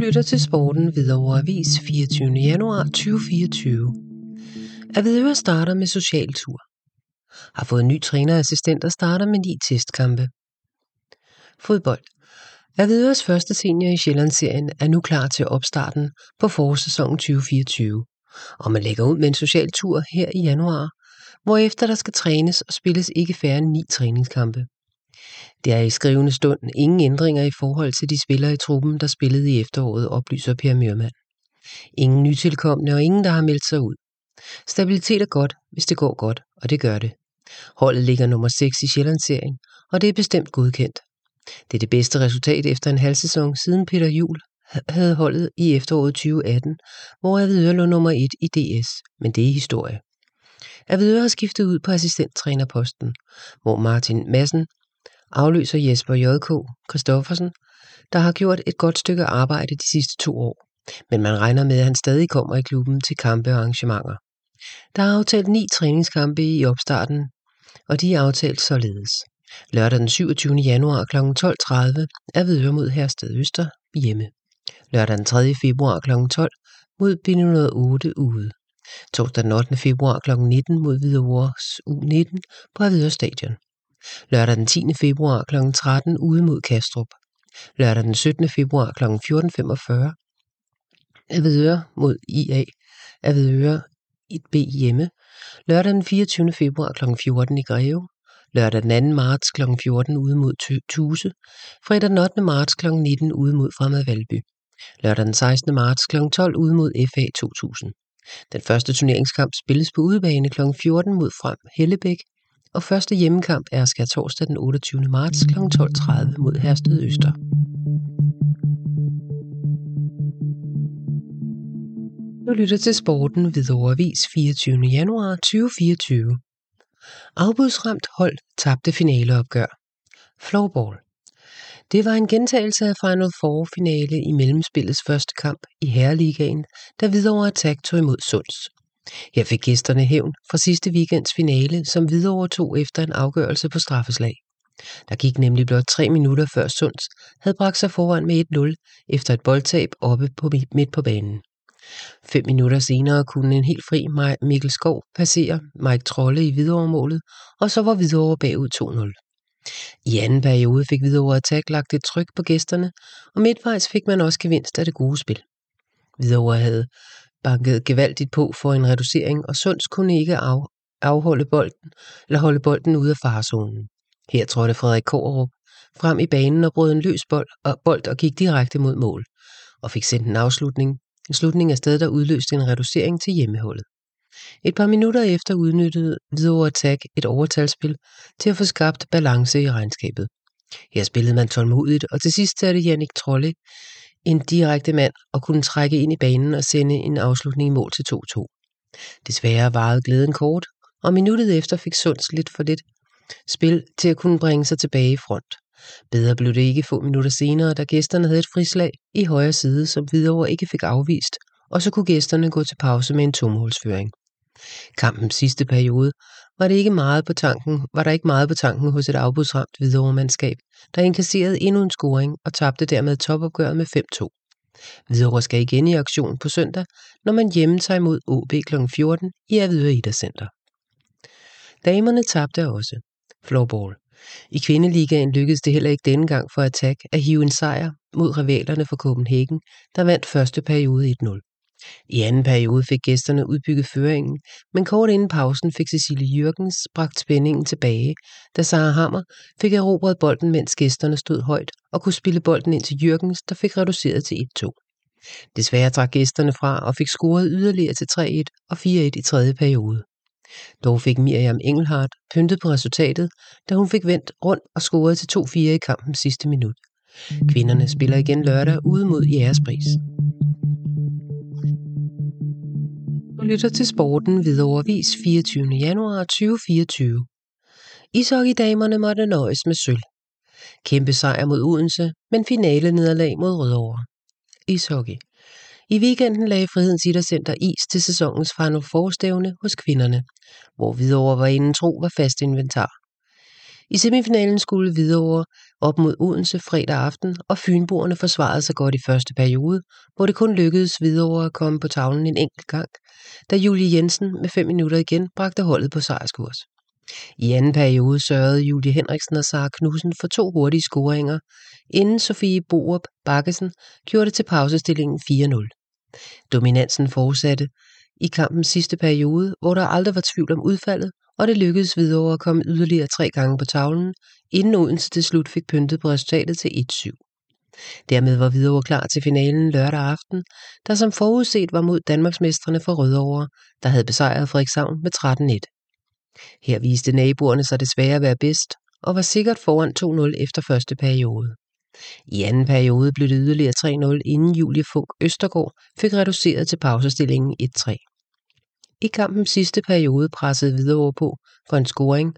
lytter til Sporten Hvidovre Avis 24. januar 2024. Avedøre starter med social tur. Har fået en ny trænerassistent og starter med ni testkampe. Fodbold. Avedøres første senior i Sjællandsserien er nu klar til opstarten på forårssæsonen 2024. Og man lægger ud med en social tur her i januar, hvorefter der skal trænes og spilles ikke færre end ni træningskampe. Det er i skrivende stund ingen ændringer i forhold til de spillere i truppen, der spillede i efteråret, oplyser Per Mørmand. Ingen nytilkommende og ingen, der har meldt sig ud. Stabilitet er godt, hvis det går godt, og det gør det. Holdet ligger nummer 6 i Sjællandsserien, og det er bestemt godkendt. Det er det bedste resultat efter en halv sæson siden Peter Jul havde holdet i efteråret 2018, hvor Avedøre lå nummer 1 i DS, men det er historie. Avedøre har skiftet ud på assistenttrænerposten, hvor Martin Madsen afløser Jesper J.K. Christoffersen, der har gjort et godt stykke arbejde de sidste to år, men man regner med, at han stadig kommer i klubben til kampe og arrangementer. Der er aftalt ni træningskampe i opstarten, og de er aftalt således. Lørdag den 27. januar kl. 12.30 er Vedøre mod Hersted Øster hjemme. Lørdag den 3. februar kl. 12 mod B108 ude. Torsdag den 8. februar kl. 19 mod Hvidovres U19 på Hvidovre Stadion. Lørdag den 10. februar kl. 13 ude mod Kastrup. Lørdag den 17. februar kl. 14.45 Avedøre mod IA. Avedøre 1B hjemme. Lørdag den 24. februar kl. 14 i Greve. Lørdag den 2. marts kl. 14 ude mod Tuse. Fredag den 8. marts kl. 19 ude mod Fremad Valby. Lørdag den 16. marts kl. 12 ude mod FA 2000. Den første turneringskamp spilles på udebane kl. 14 mod Frem Hellebæk og første hjemmekamp er skal torsdag den 28. marts kl. 12.30 mod Hersted Øster. Du lytter til sporten ved Overvis 24. januar 2024. Afbudsramt hold tabte finaleopgør. Floorball. Det var en gentagelse af Final Four finale i mellemspillets første kamp i Herreligaen, da Hvidovre Attack tog imod Sunds. Her fik gæsterne hævn fra sidste weekends finale, som videre tog efter en afgørelse på straffeslag. Der gik nemlig blot tre minutter før Sunds havde bragt sig foran med 1-0 efter et boldtab oppe på midt på banen. Fem minutter senere kunne en helt fri Mikkel Skov passere Mike Trolle i Hvidovre-målet, og så var Hvidovre bagud 2-0. I anden periode fik Hvidovre Attack lagt et tryk på gæsterne, og midtvejs fik man også gevinst af det gode spil. Hvidovre havde bankede gevaldigt på for en reducering, og Sunds kunne ikke af, afholde bolden, eller holde bolden ude af farzonen. Her trådte Frederik Kårup frem i banen og brød en løs bold og, bold og gik direkte mod mål, og fik sendt en afslutning, en slutning af sted, der udløste en reducering til hjemmeholdet. Et par minutter efter udnyttede Hvidovre Attack et overtalsspil til at få skabt balance i regnskabet. Her spillede man tålmodigt, og til sidst satte Jannik Trolle en direkte mand og kunne trække ind i banen og sende en afslutning i mål til 2-2. Desværre varede glæden kort, og minuttet efter fik Sunds lidt for lidt spil til at kunne bringe sig tilbage i front. Bedre blev det ikke få minutter senere, da gæsterne havde et frislag i højre side, som Hvidovre ikke fik afvist, og så kunne gæsterne gå til pause med en tomhulsføring. Kampens sidste periode var, det ikke meget på tanken, var der ikke meget på tanken hos et afbudsramt Hvidovre-mandskab, der inkasserede endnu en scoring og tabte dermed topopgøret med 5-2. Hvidovre skal igen i aktion på søndag, når man hjemme tager imod OB kl. 14 i Avedøre Center. Damerne tabte også. Floorball. I kvindeligaen lykkedes det heller ikke denne gang for Attack at hive en sejr mod rivalerne fra Copenhagen, der vandt første periode 1-0. I anden periode fik gæsterne udbygget føringen, men kort inden pausen fik Cecilie Jørgens bragt spændingen tilbage, da Sara Hammer fik erobret bolden, mens gæsterne stod højt og kunne spille bolden ind til Jørgens, der fik reduceret til 1-2. Desværre trak gæsterne fra og fik scoret yderligere til 3-1 og 4-1 i tredje periode. Dog fik Miriam Engelhardt pyntet på resultatet, da hun fik vendt rundt og scoret til 2-4 i kampens sidste minut. Kvinderne spiller igen lørdag ude mod Jærespris. Du lytter til sporten ved overvis 24. januar 2024. Ishockeydamerne måtte nøjes med sølv. Kæmpe sejr mod Odense, men finale nederlag mod Rødovre. Ishockey. I weekenden lagde Frihedens Idrætscenter is til sæsonens Final Forstævne hos kvinderne, hvor Hvidovre var inden tro var fast inventar. I semifinalen skulle Hvidovre op mod Odense fredag aften, og Fynboerne forsvarede sig godt i første periode, hvor det kun lykkedes videre at komme på tavlen en enkelt gang, da Julie Jensen med fem minutter igen bragte holdet på sejrskurs. I anden periode sørgede Julie Henriksen og Sara Knudsen for to hurtige scoringer, inden Sofie Borup Bakkesen gjorde det til pausestillingen 4-0. Dominansen fortsatte i kampens sidste periode, hvor der aldrig var tvivl om udfaldet, og det lykkedes videre at komme yderligere tre gange på tavlen, inden Odense til slut fik pyntet på resultatet til 1-7. Dermed var Hvidovre klar til finalen lørdag aften, der som forudset var mod Danmarksmestrene fra Rødovre, der havde besejret Frederikshavn med 13-1. Her viste naboerne sig desværre at være bedst, og var sikkert foran 2-0 efter første periode. I anden periode blev det yderligere 3-0, inden Julie Funk Østergaard fik reduceret til pausestillingen 1-3. I kampens sidste periode pressede Hvidovre på for en scoring,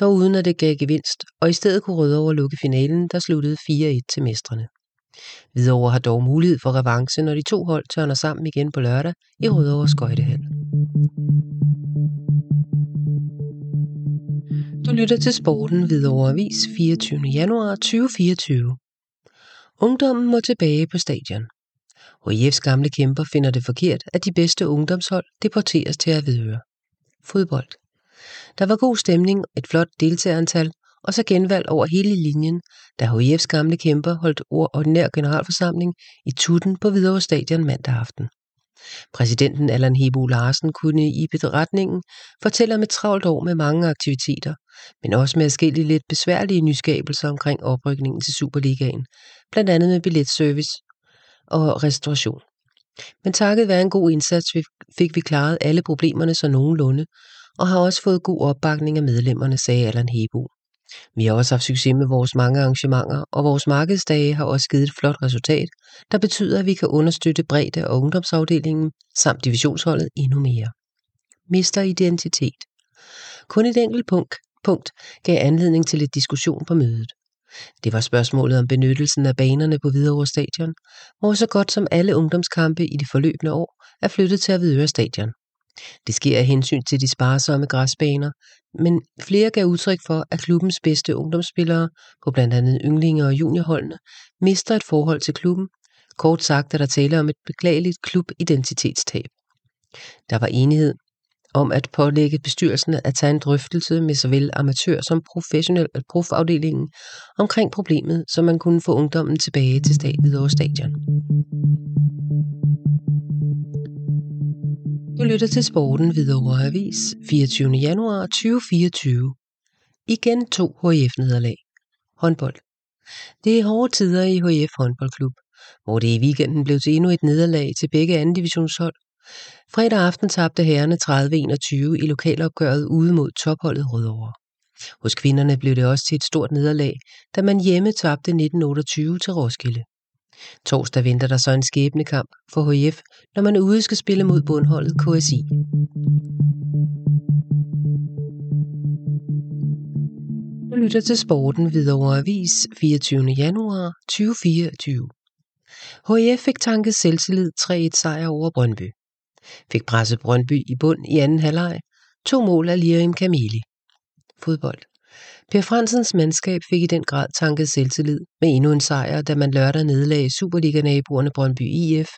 dog uden at det gav gevinst, og i stedet kunne Rødovre lukke finalen, der sluttede 4-1 til mestrene. Hvidovre har dog mulighed for revanche, når de to hold tørner sammen igen på lørdag i Rødovre Skøjtehal. Du lytter til Sporten Hvidovre Avis 24. januar 2024. Ungdommen må tilbage på stadion. HIF's gamle kæmper finder det forkert, at de bedste ungdomshold deporteres til at vedøre. Fodbold. Der var god stemning, et flot deltagerantal, og så genvalg over hele linjen, da HIF's gamle kæmper holdt ordinær generalforsamling i Tutten på Hvidovre Stadion mandag aften. Præsidenten Allan Hebo Larsen kunne i beretningen fortælle om et travlt år med mange aktiviteter, men også med forskellige lidt besværlige nyskabelser omkring oprykningen til Superligaen, blandt andet med billetservice og restauration. Men takket være en god indsats fik vi klaret alle problemerne så nogenlunde, og har også fået god opbakning af medlemmerne, sagde Allan Hebo. Vi har også haft succes med vores mange arrangementer, og vores markedsdage har også givet et flot resultat, der betyder, at vi kan understøtte bredde- og ungdomsafdelingen samt divisionsholdet endnu mere. Mister identitet. Kun et enkelt punkt, punkt gav anledning til lidt diskussion på mødet. Det var spørgsmålet om benyttelsen af banerne på Hvidovre Stadion, hvor så godt som alle ungdomskampe i de forløbende år er flyttet til Hvidovre Stadion. Det sker af hensyn til de sparsomme græsbaner, men flere gav udtryk for, at klubbens bedste ungdomsspillere på blandt andet yndlinge og juniorholdene mister et forhold til klubben. Kort sagt er der tale om et beklageligt klubidentitetstab. Der var enighed om at pålægge bestyrelsen at tage en drøftelse med såvel amatør som professionel øh, profafdelingen omkring problemet, så man kunne få ungdommen tilbage til Hvidovre Stadion. Du lytter til Sporten Hvidovre Avis 24. januar 2024. Igen to HF-nederlag. Håndbold. Det er hårde tider i HF håndboldklub, hvor det i weekenden blev til endnu et nederlag til begge anden divisionshold. Fredag aften tabte herrene 30-21 i lokalopgøret ude mod topholdet Rødovre. Hos kvinderne blev det også til et stort nederlag, da man hjemme tabte 1928 til Roskilde. Torsdag venter der så en skæbnekamp for HF, når man ude skal spille mod bundholdet KSI. Du lytter til Sporten videre Avis 24. januar 2024. HF fik tanket selvtillid 3-1 sejr over Brøndby. Fik presset Brøndby i bund i anden halvleg. To mål af Lirim Kamili. Fodbold. Per Fransens mandskab fik i den grad tanket selvtillid med endnu en sejr, da man lørdag nedlagde Superliga-naboerne Brøndby IF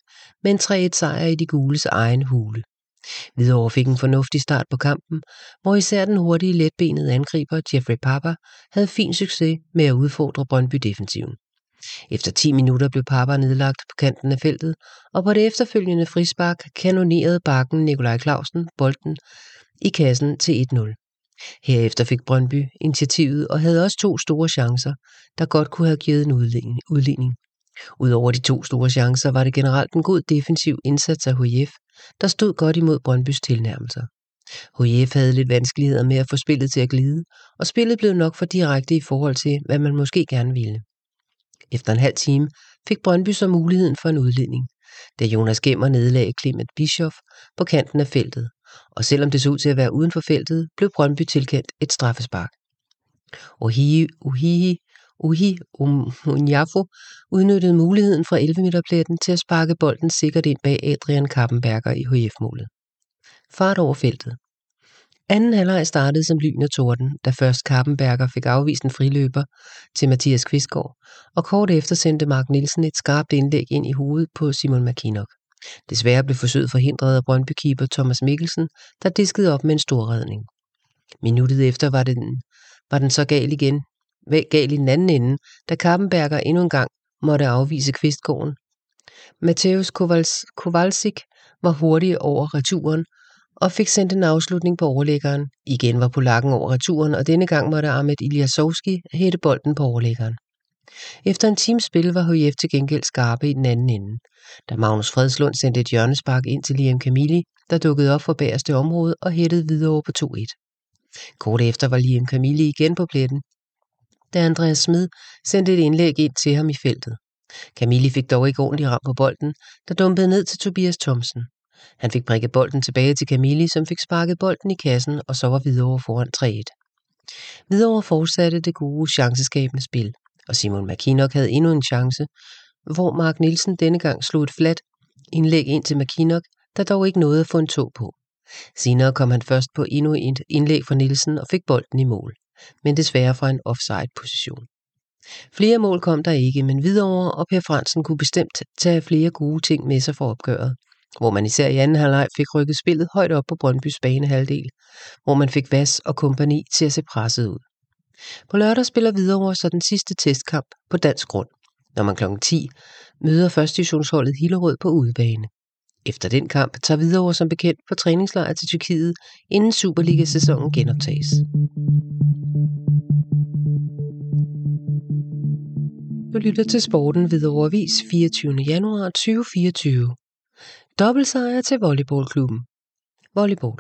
med en 3-1 sejr i de gules egen hule. Hvidovre fik en fornuftig start på kampen, hvor især den hurtige letbenede angriber Jeffrey Papa havde fin succes med at udfordre Brøndby defensiven. Efter 10 minutter blev Papa nedlagt på kanten af feltet, og på det efterfølgende frispark kanonerede bakken Nikolaj Clausen bolden i kassen til 1-0. Herefter fik Brøndby initiativet og havde også to store chancer, der godt kunne have givet en udligning. Udover de to store chancer var det generelt en god defensiv indsats af HF, der stod godt imod Brøndbys tilnærmelser. HF havde lidt vanskeligheder med at få spillet til at glide, og spillet blev nok for direkte i forhold til, hvad man måske gerne ville. Efter en halv time fik Brøndby så muligheden for en udledning, da Jonas Gemmer nedlagde Clement Bischoff på kanten af feltet, og selvom det så ud til at være uden for feltet, blev Brøndby tilkendt et straffespark. Ohihi, Uhihi, Uhi um, Unjafo udnyttede muligheden fra 11 meter pletten til at sparke bolden sikkert ind bag Adrian Kappenberger i HF-målet. Fart over feltet. Anden halvleg startede som lyn og torden, da først Karpenberger fik afvist en friløber til Mathias Kvistgaard, og kort efter sendte Mark Nielsen et skarpt indlæg ind i hovedet på Simon McKinnock. Desværre blev forsøget forhindret af Brøndby-keeper Thomas Mikkelsen, der diskede op med en stor redning. Minuttet efter var den, var den så gal igen, gal i den anden ende, da Karpenberger endnu en gang måtte afvise Kvistgården. Mateusz Kowalsik var hurtig over returen og fik sendt en afslutning på overlæggeren. Igen var polakken over returen, og denne gang måtte Ahmed Ilyasovski hætte bolden på overlæggeren. Efter en times spil var HF til gengæld skarpe i den anden ende. Da Magnus Fredslund sendte et hjørnespark ind til Liam Camilli, der dukkede op for bagerste område og hættede videre over på 2-1. Kort efter var Liam Camilli igen på pletten, da Andreas Smed sendte et indlæg ind til ham i feltet. Camilli fik dog ikke ordentligt ram på bolden, der dumpede ned til Tobias Thomsen. Han fik prikket bolden tilbage til Camilli, som fik sparket bolden i kassen, og så var Hvidovre foran 3-1. Hvidovre fortsatte det gode chanceskabende spil, og Simon McKinnock havde endnu en chance, hvor Mark Nielsen denne gang slog et flat indlæg ind til McKinnock, der dog ikke nåede at få en tog på. Senere kom han først på endnu et indlæg fra Nielsen og fik bolden i mål, men desværre fra en offside-position. Flere mål kom der ikke, men videre, og Per Fransen kunne bestemt tage flere gode ting med sig for opgøret, hvor man især i anden halvleg fik rykket spillet højt op på Brøndbys banehalvdel, hvor man fik Vas og kompani til at se presset ud. På lørdag spiller Hvidovre så den sidste testkamp på dansk grund, når man kl. 10 møder førstdivisionsholdet Hillerød på udebane. Efter den kamp tager Hvidovre som bekendt på træningslejr til Tyrkiet, inden Superliga-sæsonen genoptages. Du lytter til sporten Hvidovre Avis 24. januar 2024. Dobbeltsejr til volleyballklubben. Volleyball.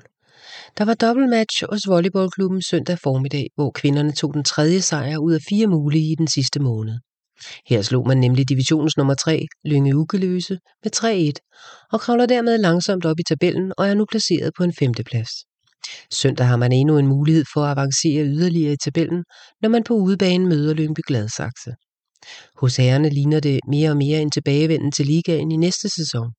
Der var dobbeltmatch hos volleyballklubben søndag formiddag, hvor kvinderne tog den tredje sejr ud af fire mulige i den sidste måned. Her slog man nemlig divisionens nummer 3, Lynge Ugeløse, med 3-1, og kravler dermed langsomt op i tabellen og er nu placeret på en femteplads. Søndag har man endnu en mulighed for at avancere yderligere i tabellen, når man på udebane møder Lyngby Gladsaxe. Hos herrerne ligner det mere og mere en tilbagevenden til ligaen i næste sæson.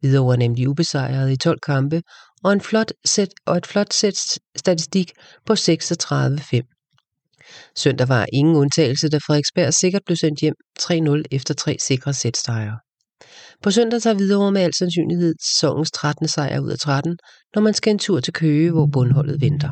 Hvidovre er nemlig ubesejret i 12 kampe og, en flot sæt, og et flot sæt statistik på 36-5. Søndag var ingen undtagelse, da Frederiksberg sikkert blev sendt hjem 3-0 efter tre sikre sætsejre. På søndag tager Hvidovre med al sandsynlighed sæsonens 13. sejr ud af 13, når man skal en tur til Køge, hvor bundholdet venter.